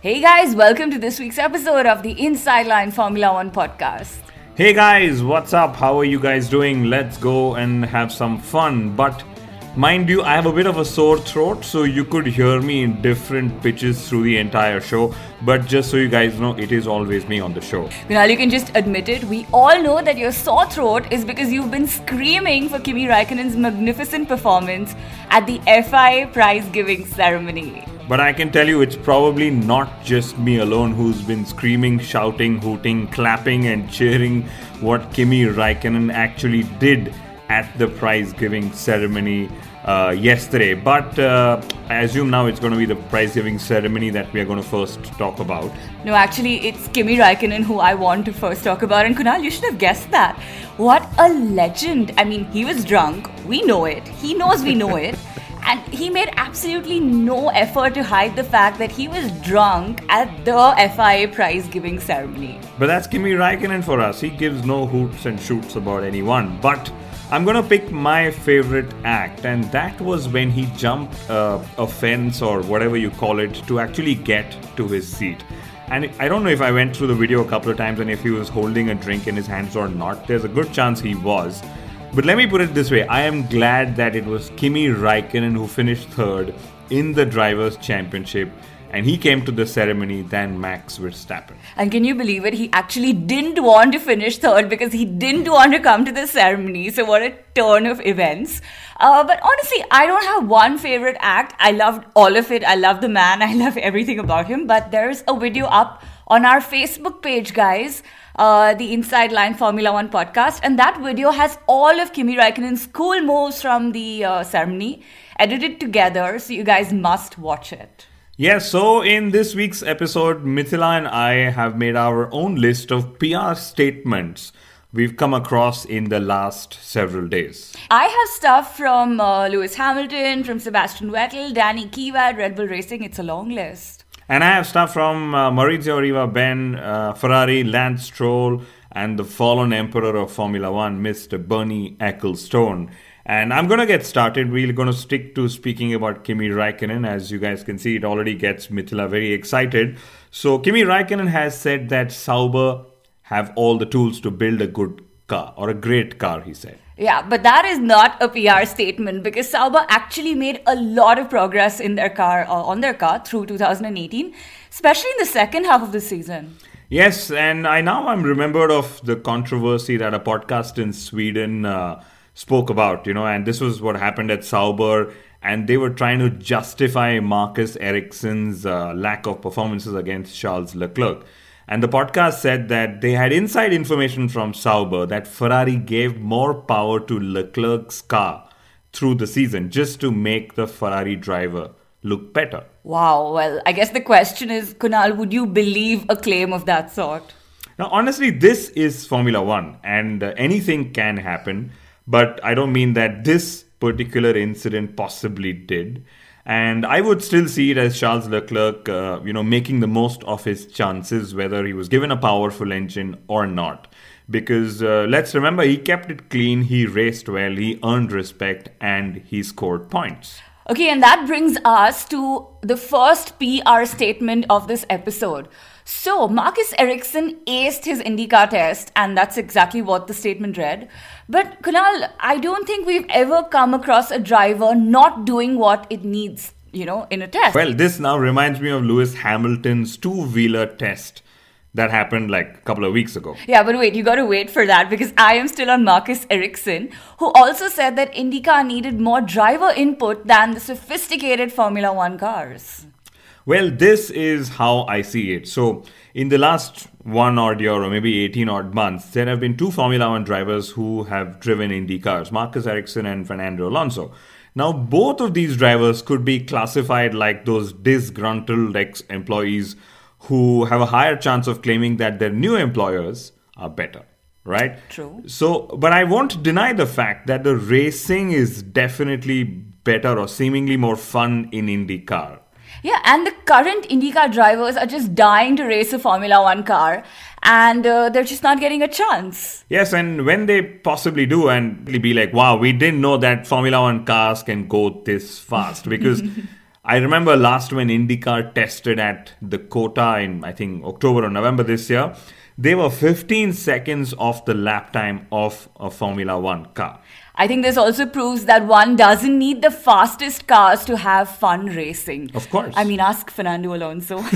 Hey guys, welcome to this week's episode of the Inside Line Formula One podcast. Hey guys, what's up? How are you guys doing? Let's go and have some fun. But mind you, I have a bit of a sore throat, so you could hear me in different pitches through the entire show. But just so you guys know, it is always me on the show. Kunal, you can just admit it. We all know that your sore throat is because you've been screaming for Kimi Raikkonen's magnificent performance at the FIA prize giving ceremony. But I can tell you, it's probably not just me alone who's been screaming, shouting, hooting, clapping, and cheering what Kimi Raikkonen actually did at the prize giving ceremony uh, yesterday. But uh, I assume now it's going to be the prize giving ceremony that we are going to first talk about. No, actually, it's Kimi Raikkonen who I want to first talk about. And Kunal, you should have guessed that. What a legend. I mean, he was drunk. We know it. He knows we know it. And he made absolutely no effort to hide the fact that he was drunk at the FIA prize giving ceremony. But that's Kimi Raikkonen for us. He gives no hoots and shoots about anyone. But I'm gonna pick my favorite act, and that was when he jumped uh, a fence or whatever you call it to actually get to his seat. And I don't know if I went through the video a couple of times and if he was holding a drink in his hands or not. There's a good chance he was. But let me put it this way I am glad that it was Kimi Raikkonen who finished third in the Drivers' Championship and he came to the ceremony than Max Verstappen. And can you believe it? He actually didn't want to finish third because he didn't want to come to the ceremony. So, what a turn of events. Uh, but honestly, I don't have one favorite act. I loved all of it. I love the man. I love everything about him. But there's a video up on our Facebook page, guys. Uh, the Inside Line Formula One podcast, and that video has all of Kimi Raikkonen's cool moves from the uh, ceremony edited together, so you guys must watch it. Yes, yeah, so in this week's episode, Mithila and I have made our own list of PR statements we've come across in the last several days. I have stuff from uh, Lewis Hamilton, from Sebastian Vettel, Danny Kvyat, Red Bull Racing. It's a long list. And I have stuff from uh, Maurizio Arrivabene, uh, Ferrari, Lance Stroll, and the fallen emperor of Formula One, Mr. Bernie Ecclestone. And I'm going to get started. We're going to stick to speaking about Kimi Raikkonen. As you guys can see, it already gets Mithila very excited. So, Kimi Raikkonen has said that Sauber have all the tools to build a good car or a great car, he said. Yeah, but that is not a PR statement because Sauber actually made a lot of progress in their car uh, on their car through 2018, especially in the second half of the season. Yes, and I now I'm remembered of the controversy that a podcast in Sweden uh, spoke about, you know, and this was what happened at Sauber, and they were trying to justify Marcus Ericsson's uh, lack of performances against Charles Leclerc. And the podcast said that they had inside information from Sauber that Ferrari gave more power to Leclerc's car through the season just to make the Ferrari driver look better. Wow, well, I guess the question is Kunal, would you believe a claim of that sort? Now, honestly, this is Formula One and uh, anything can happen, but I don't mean that this particular incident possibly did. And I would still see it as Charles Leclerc, uh, you know, making the most of his chances, whether he was given a powerful engine or not. Because uh, let's remember, he kept it clean, he raced well, he earned respect, and he scored points. Okay, and that brings us to the first PR statement of this episode. So, Marcus Ericsson aced his IndyCar test, and that's exactly what the statement read. But, Kunal, I don't think we've ever come across a driver not doing what it needs, you know, in a test. Well, this now reminds me of Lewis Hamilton's two wheeler test that happened like a couple of weeks ago. Yeah, but wait, you got to wait for that because I am still on Marcus Ericsson, who also said that IndyCar needed more driver input than the sophisticated Formula One cars. Well, this is how I see it. So, in the last one odd year or maybe 18 odd months, there have been two Formula One drivers who have driven Indy cars Marcus Ericsson and Fernando Alonso. Now, both of these drivers could be classified like those disgruntled ex employees who have a higher chance of claiming that their new employers are better right? True. So, but I won't deny the fact that the racing is definitely better or seemingly more fun in IndyCar. Yeah, and the current IndyCar drivers are just dying to race a Formula One car, and uh, they're just not getting a chance. Yes, and when they possibly do, and be like, wow, we didn't know that Formula One cars can go this fast. Because I remember last when IndyCar tested at the COTA in, I think, October or November this year, they were 15 seconds off the lap time of a Formula One car. I think this also proves that one doesn't need the fastest cars to have fun racing. Of course. I mean, ask Fernando Alonso.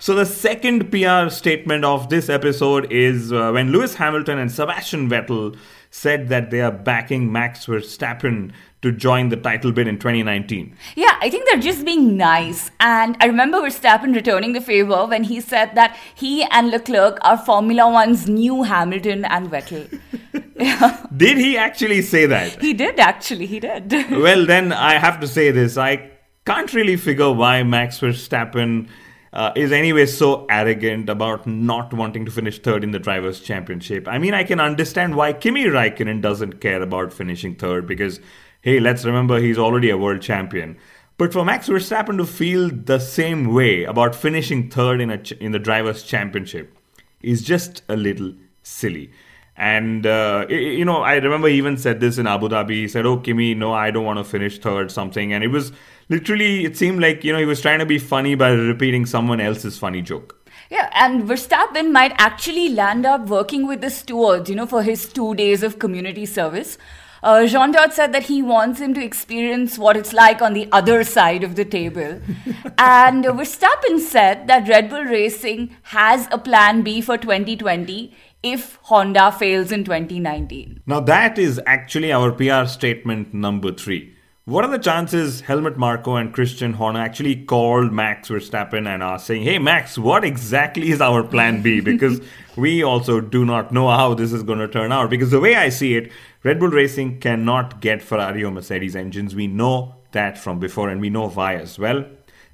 so, the second PR statement of this episode is uh, when Lewis Hamilton and Sebastian Vettel said that they are backing Max Verstappen to join the title bid in 2019. Yeah, I think they're just being nice. And I remember Verstappen returning the favor when he said that he and Leclerc are Formula One's new Hamilton and Vettel. yeah. Did he actually say that? He did, actually. He did. well, then I have to say this. I can't really figure why Max Verstappen. Uh, is anyway so arrogant about not wanting to finish third in the Drivers' Championship. I mean, I can understand why Kimi Raikkonen doesn't care about finishing third because hey, let's remember he's already a world champion. But for Max Verstappen to feel the same way about finishing third in, a ch- in the Drivers' Championship is just a little silly. And, uh, you know, I remember he even said this in Abu Dhabi. He said, Oh, Kimi, no, I don't want to finish third, something. And it was literally, it seemed like, you know, he was trying to be funny by repeating someone else's funny joke. Yeah, and Verstappen might actually land up working with the stewards, you know, for his two days of community service. Uh, Jean Todt said that he wants him to experience what it's like on the other side of the table. and uh, Verstappen said that Red Bull Racing has a plan B for 2020 if Honda fails in 2019. Now, that is actually our PR statement number three. What are the chances Helmut Marko and Christian Horner actually called Max Verstappen and are saying, hey, Max, what exactly is our plan B? Because we also do not know how this is going to turn out. Because the way I see it, Red Bull Racing cannot get Ferrari or Mercedes engines. We know that from before, and we know why as well.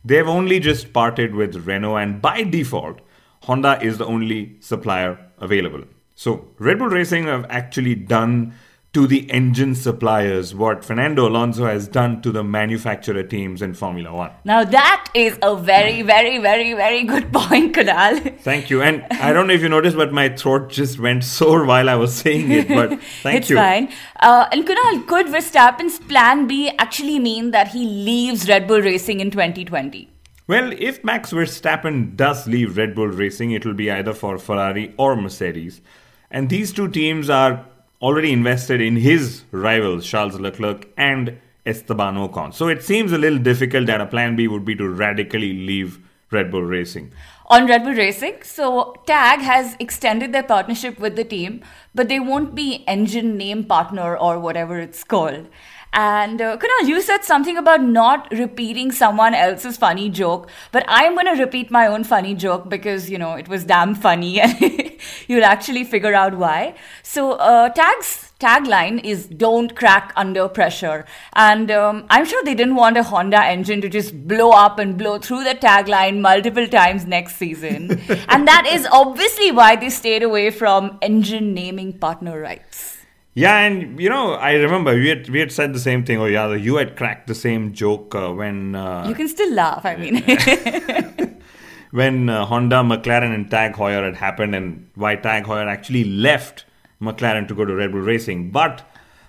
They've only just parted with Renault, and by default, Honda is the only supplier available. So, Red Bull Racing have actually done to the engine suppliers what Fernando Alonso has done to the manufacturer teams in Formula One. Now that is a very, very, very, very good point, Kunal. Thank you. And I don't know if you noticed, but my throat just went sore while I was saying it. But thank it's you. It's fine. Uh, and Kunal, could Verstappen's plan B actually mean that he leaves Red Bull Racing in 2020? Well, if Max Verstappen does leave Red Bull Racing, it will be either for Ferrari or Mercedes. And these two teams are already invested in his rivals, Charles Leclerc and Esteban Ocon. So it seems a little difficult that a plan B would be to radically leave Red Bull Racing. On Red Bull Racing, so TAG has extended their partnership with the team, but they won't be engine name partner or whatever it's called. And uh, Kunal, you said something about not repeating someone else's funny joke, but I'm going to repeat my own funny joke because, you know, it was damn funny and you'll actually figure out why. So, uh, Tag's tagline is don't crack under pressure. And um, I'm sure they didn't want a Honda engine to just blow up and blow through the tagline multiple times next season. and that is obviously why they stayed away from engine naming partner rights. Yeah, and you know, I remember we had we had said the same thing. Oh, yeah, you had cracked the same joke uh, when uh, you can still laugh. I mean, when uh, Honda, McLaren, and Tag Heuer had happened, and why Tag Heuer actually left McLaren to go to Red Bull Racing. But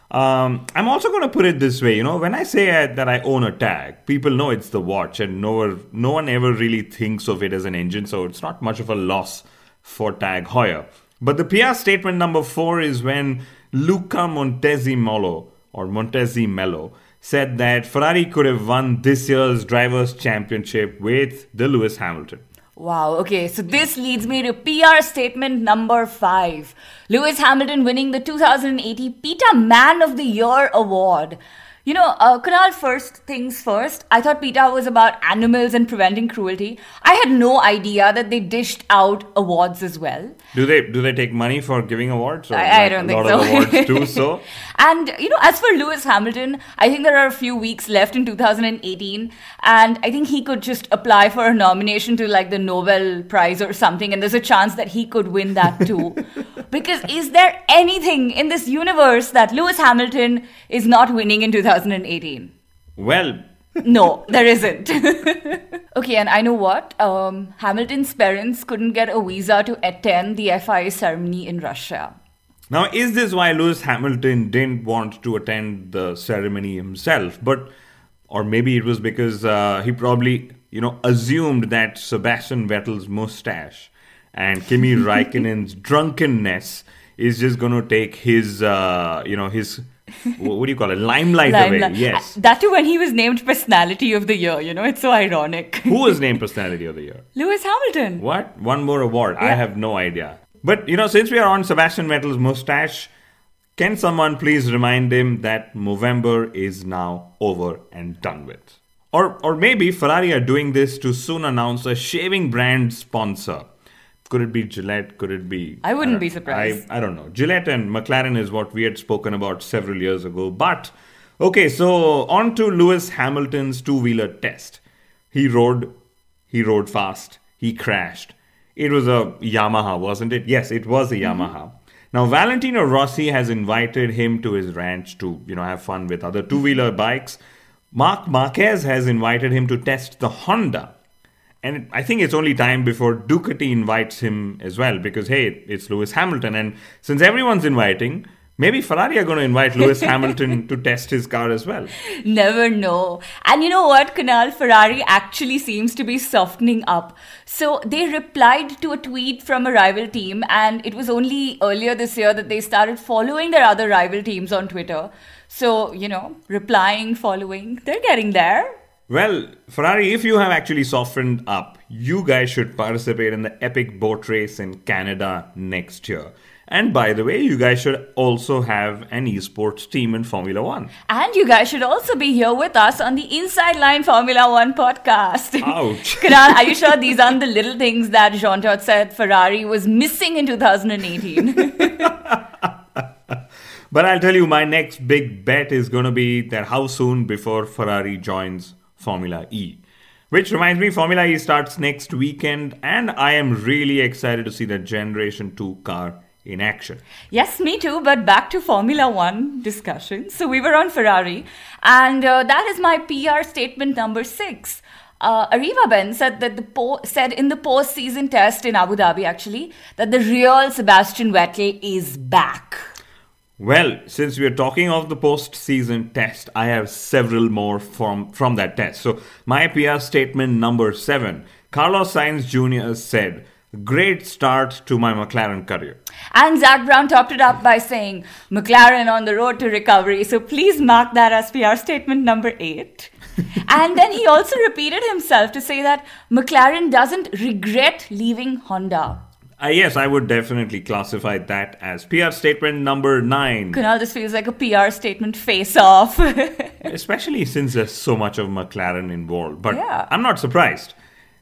um, I'm also going to put it this way. You know, when I say that I own a Tag, people know it's the watch, and no, no one ever really thinks of it as an engine, so it's not much of a loss for Tag Heuer. But the PR statement number four is when Luca Montezemolo or Montezemelo said that Ferrari could have won this year's Drivers' Championship with the Lewis Hamilton. Wow, okay, so this leads me to PR statement number five. Lewis Hamilton winning the 2080 PETA Man of the Year award. You know, uh, Kunal, first things first, I thought PETA was about animals and preventing cruelty. I had no idea that they dished out awards as well. Do they do they take money for giving awards? Or I- I don't think so. awards too. So And, you know, as for Lewis Hamilton, I think there are a few weeks left in 2018, and I think he could just apply for a nomination to like the Nobel Prize or something, and there's a chance that he could win that too. because is there anything in this universe that Lewis Hamilton is not winning in 2018? Well, No, there isn't. okay, and I know what? Um, Hamilton's parents couldn't get a visa to attend the FIA ceremony in Russia. Now, is this why Lewis Hamilton didn't want to attend the ceremony himself? But, or maybe it was because uh, he probably, you know, assumed that Sebastian Vettel's mustache and Kimi Raikkonen's drunkenness is just going to take his, uh, you know, his, what do you call it, limelight, away. Yes. Uh, That too when he was named Personality of the Year, you know, it's so ironic. Who was named Personality of the Year? Lewis Hamilton. What? One more award? I have no idea. But you know, since we are on Sebastian Vettel's mustache, can someone please remind him that Movember is now over and done with? Or, or maybe Ferrari are doing this to soon announce a shaving brand sponsor. Could it be Gillette? Could it be? I wouldn't don't- be surprised. I, I don't know. Gillette and McLaren is what we had spoken about several years ago. But okay, so on to Lewis Hamilton's two-wheeler test. He rode, he rode fast. He crashed. It was a Yamaha, wasn't it? Yes, it was a mm-hmm. Yamaha. Now Valentino Rossi has invited him to his ranch to, you know, have fun with other two-wheeler bikes. Marc Marquez has invited him to test the Honda. And I think it's only time before Ducati invites him as well because, hey, it's Lewis Hamilton. And since everyone's inviting, maybe Ferrari are going to invite Lewis Hamilton to test his car as well. Never know. And you know what, Kunal? Ferrari actually seems to be softening up. So they replied to a tweet from a rival team, and it was only earlier this year that they started following their other rival teams on Twitter. So, you know, replying, following, they're getting there. Well, Ferrari, if you have actually softened up, you guys should participate in the epic boat race in Canada next year. And by the way, you guys should also have an esports team in Formula One. And you guys should also be here with us on the Inside Line Formula One podcast. Ouch. Kunal, are you sure these aren't the little things that Jean Todt said Ferrari was missing in 2018? But I'll tell you, my next big bet is going to be that how soon before Ferrari joins Formula E. Which reminds me, Formula E starts next weekend, and I am really excited to see the Generation 2 car in action. yes, me too, but back to Formula One discussion. So we were on Ferrari, and uh, that is my PR statement number six. Uh, Arrivabene said that the po- said in the post-season test in Abu Dhabi, actually, that the real Sebastian Vettel is back. Well, since we are talking of the post-season test, I have several more from, from that test. So, my PR statement number seven Carlos Sainz Jr. said, Great start to my McLaren career. And Zak Brown topped it up by saying, McLaren on the road to recovery. So please mark that as PR statement number eight. and then he also repeated himself to say that McLaren doesn't regret leaving Honda. Uh, yes, I would definitely classify that as PR statement number nine. Kunal, this feels like a PR statement face off. Especially since there's so much of McLaren involved. But Yeah. I'm not surprised.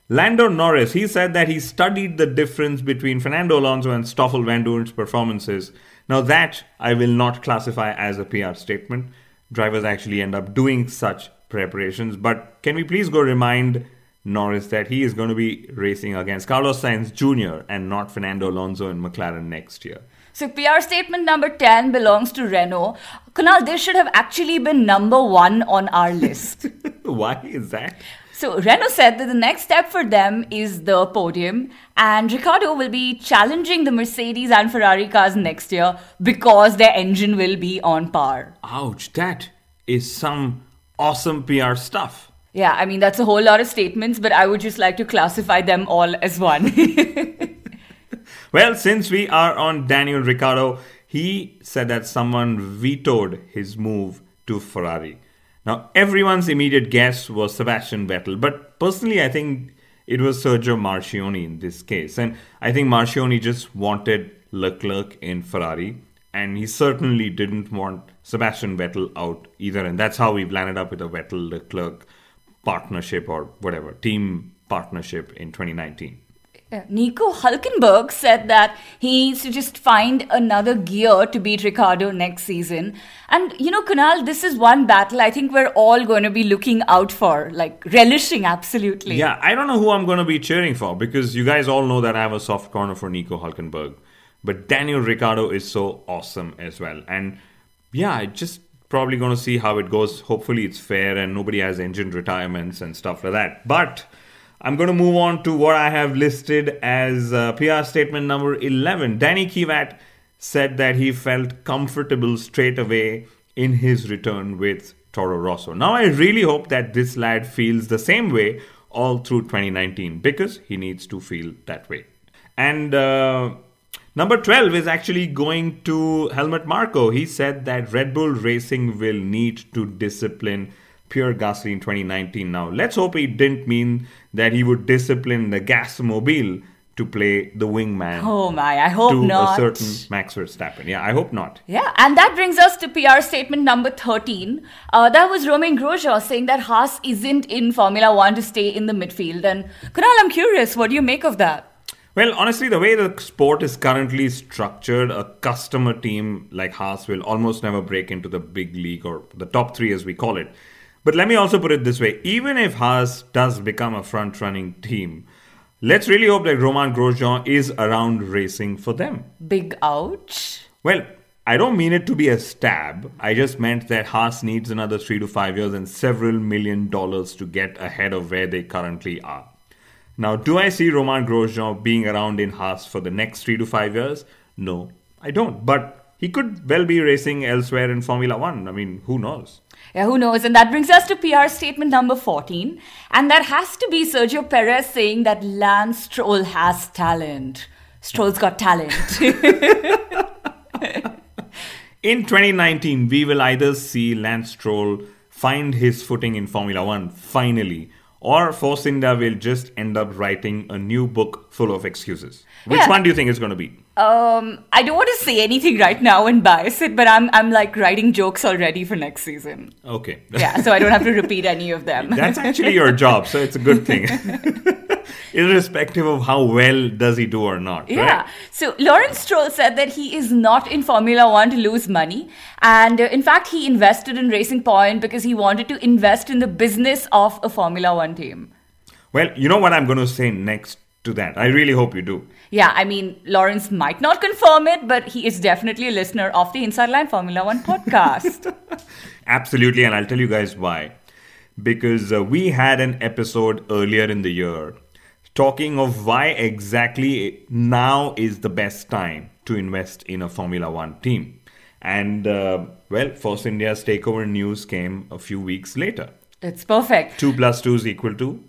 Lando Norris, he said that he studied the difference between Fernando Alonso and Stoffel Vandoorne's performances. Now, that I will not classify as a PR statement. Drivers actually end up doing such preparations. But can we please go remind Norris that he is going to be racing against Carlos Sainz Jr. and not Fernando Alonso in McLaren next year? so PR statement number 10 belongs to Renault. Kunal, this should have actually been number one on our list. Why is that? So Renault said that the next step for them is the podium, and Ricciardo will be challenging the Mercedes and Ferrari cars next year because their engine will be on par. Ouch, that is some awesome PR stuff. Yeah, I mean that's a whole lot of statements, but I would just like to classify them all as one. Well, since we are on Daniel Ricciardo, he said that someone vetoed his move to Ferrari. Now, everyone's immediate guess was Sebastian Vettel, but personally, I think it was Sergio Marchionne in this case. And I think Marchionne just wanted Leclerc in Ferrari And he certainly didn't want Sebastian Vettel out either. And that's how we've landed up with a Vettel Leclerc partnership or whatever, team partnership in 2019. Yeah. Nico Hulkenberg said that he needs to just find another gear to beat Ricciardo next season. And you know, Kunal, this is one battle I think we're all going to be looking out for, like relishing absolutely. Yeah, I don't know who I'm going to be cheering for because you guys all know that I have a soft corner for Nico Hulkenberg. But Daniel Ricciardo is so awesome as well. And yeah, I just probably going to see how it goes. Hopefully, it's fair and nobody has engine retirements and stuff like that. But I'm going to move on to what I have listed as uh, PR statement number 11. Danny Kvyat said that he felt comfortable straight away in his return with Toro Rosso. Now, I really hope that this lad feels the same way all through 2019 because he needs to feel that way. And uh, number 12 is actually going to Helmut Marko. He said that Red Bull Racing will need to discipline Pierre Gasly in 2019 now. Let's hope he didn't mean that he would discipline the Gasmobile to play the wingman. Oh my, I hope to not. To a certain Max Verstappen. Yeah, I hope not. Yeah, and that brings us to PR statement number 13. Uh, that was Romain Grosjean saying that Haas isn't in Formula One to stay in the midfield. And Kunal, I'm curious, what do you make of that? Well, honestly, the way the sport is currently structured, a customer team like Haas will almost never break into the big league or the top three, as we call it. But let me also put it this way even if Haas does become a front running team, let's really hope that Romain Grosjean is around racing for them. Big ouch. Well, I don't mean it to be a stab. I just meant that Haas needs another three to five years and several million dollars to get ahead of where they currently are. Now, do I see Romain Grosjean being around in Haas for the next three to five years? No, I don't. But he could well be racing elsewhere in Formula One. I mean, who knows? Yeah, who knows? And that brings us to PR statement number 14. And that has to be Sergio Perez saying that Lance Stroll has talent. Stroll's got talent. in 2019, we will either see Lance Stroll find his footing in Formula One finally, or Force India will just end up writing a new book full of excuses. Which Yeah. one do you think is going to be? um, I don't want to say anything right now and bias it, but I'm, I'm like writing jokes already for next season. Okay. Yeah, so I don't have to repeat any of them. That's actually your job, so it's a good thing. Irrespective of how well does he do or not. Yeah. Right? So Lawrence Stroll said that he is not in Formula One to lose money. And uh, in fact, he invested in Racing Point because he wanted to invest in the business of a Formula One team. Well, you know what I'm going to say next to that. I really hope you do. Yeah, I mean, Lawrence might not confirm it, but he is definitely a listener of the Inside Line Formula One podcast. Absolutely, and I'll tell you guys why. Because uh, we had an episode earlier in the year talking of why exactly now is the best time to invest in a Formula One team. And, uh, well, Force India's takeover news came a few weeks later. it's perfect. 2 plus 2 is equal to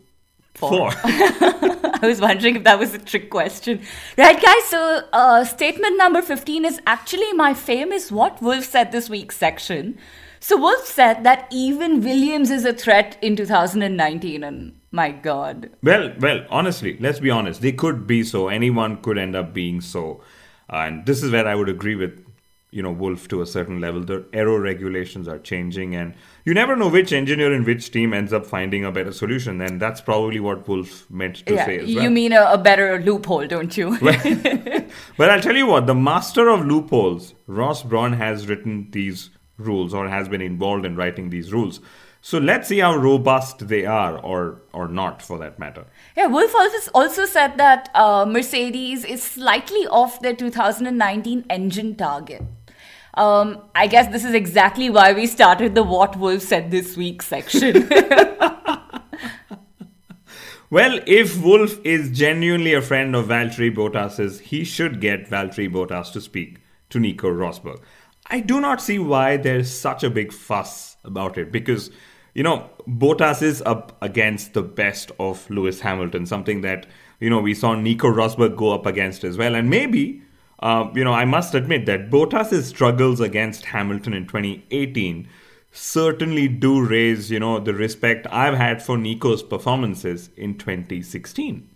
4. I was wondering if that was a trick question. Right, guys, so uh, statement number 15 is actually my famous What Wolf Said This Week section. So, Wolf said that even Williams is a threat in 2019, and my god. Well, well, honestly, let's be honest. They could be so. Anyone could end up being so. And this is where I would agree with, you know, Wolf to a certain level. The aero regulations are changing, and you never know which engineer in which team ends up finding a better solution. And that's probably what Wolf meant to yeah, say as you well. mean a, a better loophole, don't you? But I'll tell you what, the master of loopholes, Ross Brawn, has written these rules or has been involved in writing these rules. So let's see how robust they are, or or not, for that matter. Yeah, Wolf also said that uh, Mercedes is slightly off their 2019 engine target. Um, I guess this is exactly why we started the What Wolf Said This Week section. Well, if Wolf is genuinely a friend of Valtteri Bottas's, he should get Valtteri Bottas to speak to Nico Rosberg. I do not see why there's such a big fuss about it because, you know, Bottas is up against the best of Lewis Hamilton, something that, you know, we saw Nico Rosberg go up against as well. And maybe, uh, you know, I must admit that Bottas's struggles against Hamilton in 2018 certainly do raise, you know, the respect I've had for Nico's performances in 2016.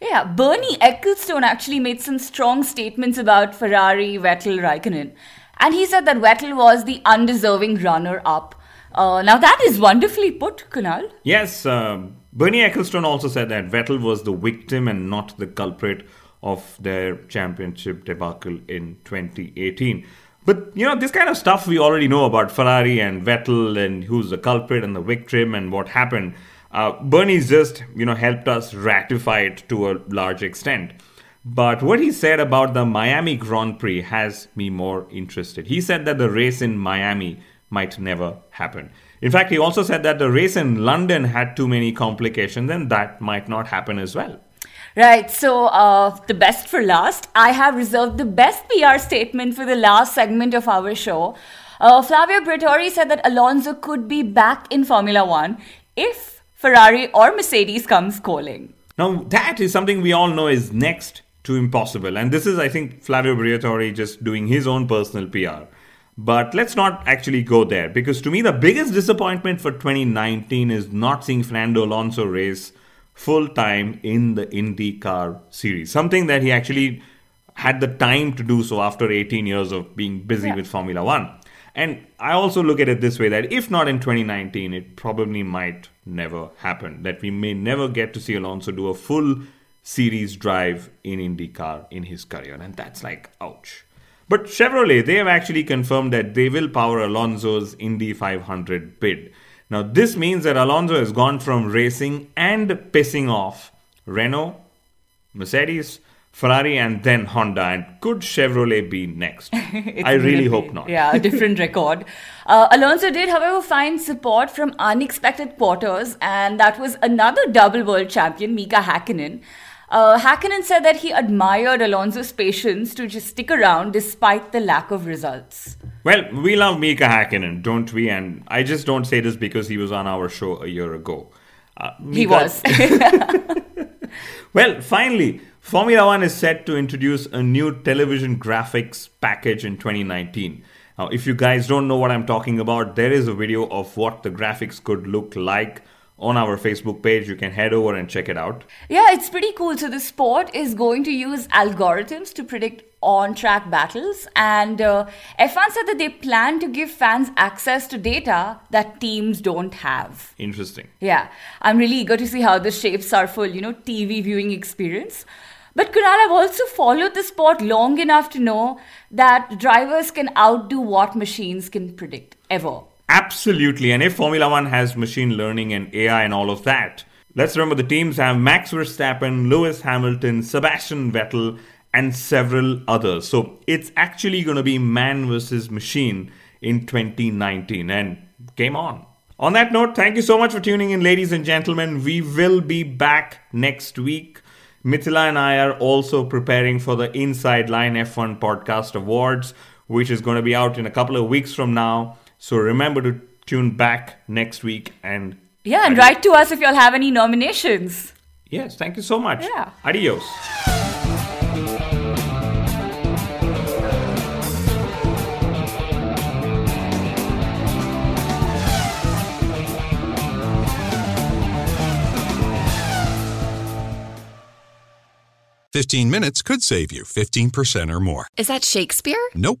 Yeah, Bernie Ecclestone actually made some strong statements about Ferrari, Vettel, Raikkonen. And he said that Vettel was the undeserving runner up. Uh, now, that is wonderfully put, Kunal. Yes, um, Bernie Ecclestone also said that Vettel was the victim and not the culprit of their championship debacle in 2018. But you know, this kind of stuff we already know about Ferrari and Vettel and who's the culprit and the victim and what happened. Uh, Bernie's just you know helped us ratify it to a large extent. But what he said about the Miami Grand Prix has me more interested. He said that the race in Miami might never happen. In fact, he also said that the race in London had too many complications and that might not happen as well. Right, so uh, the best for last. I have reserved the best PR statement for the last segment of our show. Uh, Flavio Briatore said that Alonso could be back in Formula One if Ferrari or Mercedes comes calling. Now, that is something we all know is next to impossible. And this is, I think, Flavio Briatore just doing his own personal PR. But let's not actually go there because to me, the biggest disappointment for 2019 is not seeing Fernando Alonso race full time in the IndyCar series. Something that he actually had the time to do so after 18 years of being busy yeah. with Formula One. And I also look at it this way that if not in 2019, it probably might never happen. That we may never get to see Alonso do a full series drive in IndyCar in his career. And that's like, ouch. But Chevrolet, they have actually confirmed that they will power Alonso's Indy 500 bid. Now, this means that Alonso has gone from racing and pissing off Renault, Mercedes, Ferrari, and then Honda. And could Chevrolet be next? I really hope not. Yeah, a different record. Uh, Alonso did, however, find support from unexpected quarters, and that was another double world champion, Mika Hakkinen. Uh, Hakkinen said that he admired Alonso's patience to just stick around despite the lack of results. Well, we love Mika Hakkinen, don't we? And I just don't say this because he was on our show a year ago. Uh, Mika... He was. well, finally, Formula One is set to introduce a new television graphics package in 2019. Now, if you guys don't know what I'm talking about, there is a video of what the graphics could look like on our Facebook page. You can head over and check it out. Yeah, it's pretty cool. So, the sport is going to use algorithms to predict on track battles. And uh, F1 said that they plan to give fans access to data that teams don't have. Interesting. Yeah, I'm really eager to see how this shapes our full, you know, TV viewing experience. But Kunal, I've also followed the sport long enough to know that drivers can outdo what machines can predict ever. Absolutely. And if Formula One has machine learning and AI and all of that, let's remember the teams have Max Verstappen, Lewis Hamilton, Sebastian Vettel, and several others. So it's actually going to be man versus machine in 2019. And game on. On that note, thank you so much for tuning in, ladies and gentlemen. We will be back next week. Mithila and I are also preparing for the Inside Line F1 Podcast Awards, which is going to be out in a couple of weeks from now. So remember to tune back next week and yeah, and adios. write to us if you'll have any nominations. Yes, thank you so much. Yeah. Adios. Fifteen minutes could save you fifteen percent or more. Is that Shakespeare? Nope.